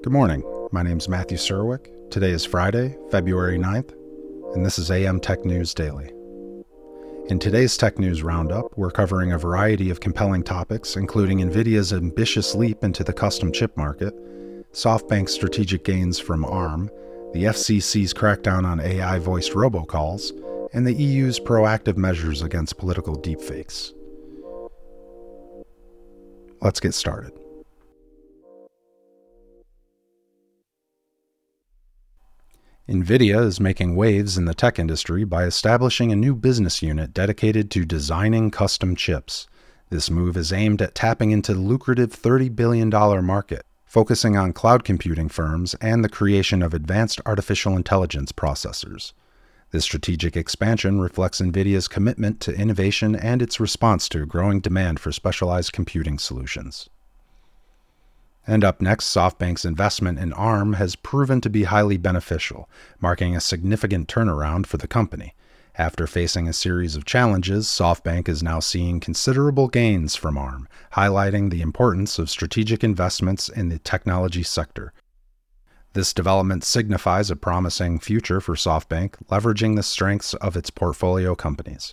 Good morning. My name is Matthew Surowiec. Today is Friday, February 9th, and this is AM Tech News Daily. In today's Tech News Roundup, we're covering a variety of compelling topics, including NVIDIA's ambitious leap into the custom chip market, SoftBank's strategic gains from ARM, the FCC's crackdown on AI voiced robocalls, and the EU's proactive measures against political deepfakes. Let's get started. NVIDIA is making waves in the tech industry by establishing a new business unit dedicated to designing custom chips. This move is aimed at tapping into the lucrative $30 billion market, focusing on cloud computing firms and the creation of advanced artificial intelligence processors. This strategic expansion reflects NVIDIA's commitment to innovation and its response to growing demand for specialized computing solutions. And up next, SoftBank's investment in ARM has proven to be highly beneficial, marking a significant turnaround for the company. After facing a series of challenges, SoftBank is now seeing considerable gains from ARM, highlighting the importance of strategic investments in the technology sector. This development signifies a promising future for SoftBank, leveraging the strengths of its portfolio companies.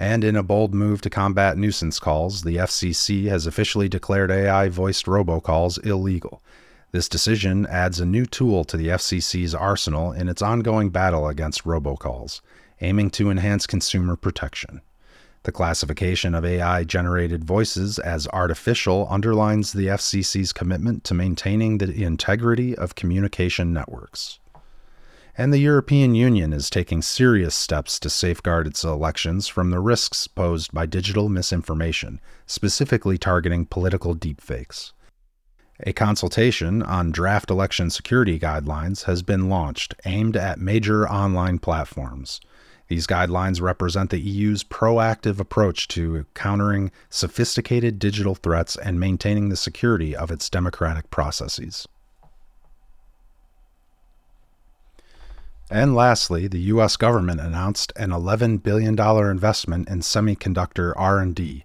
And in a bold move to combat nuisance calls, the FCC has officially declared AI voiced robocalls illegal. This decision adds a new tool to the FCC's arsenal in its ongoing battle against robocalls, aiming to enhance consumer protection. The classification of AI generated voices as artificial underlines the FCC's commitment to maintaining the integrity of communication networks and the European Union is taking serious steps to safeguard its elections from the risks posed by digital misinformation, specifically targeting political deepfakes. A consultation on draft election security guidelines has been launched aimed at major online platforms. These guidelines represent the EU's proactive approach to countering sophisticated digital threats and maintaining the security of its democratic processes. And lastly, the US government announced an $11 billion investment in semiconductor R&D,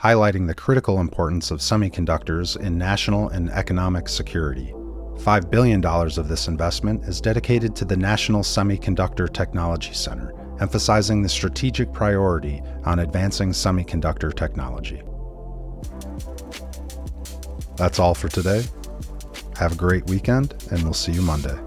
highlighting the critical importance of semiconductors in national and economic security. $5 billion of this investment is dedicated to the National Semiconductor Technology Center, emphasizing the strategic priority on advancing semiconductor technology. That's all for today. Have a great weekend, and we'll see you Monday.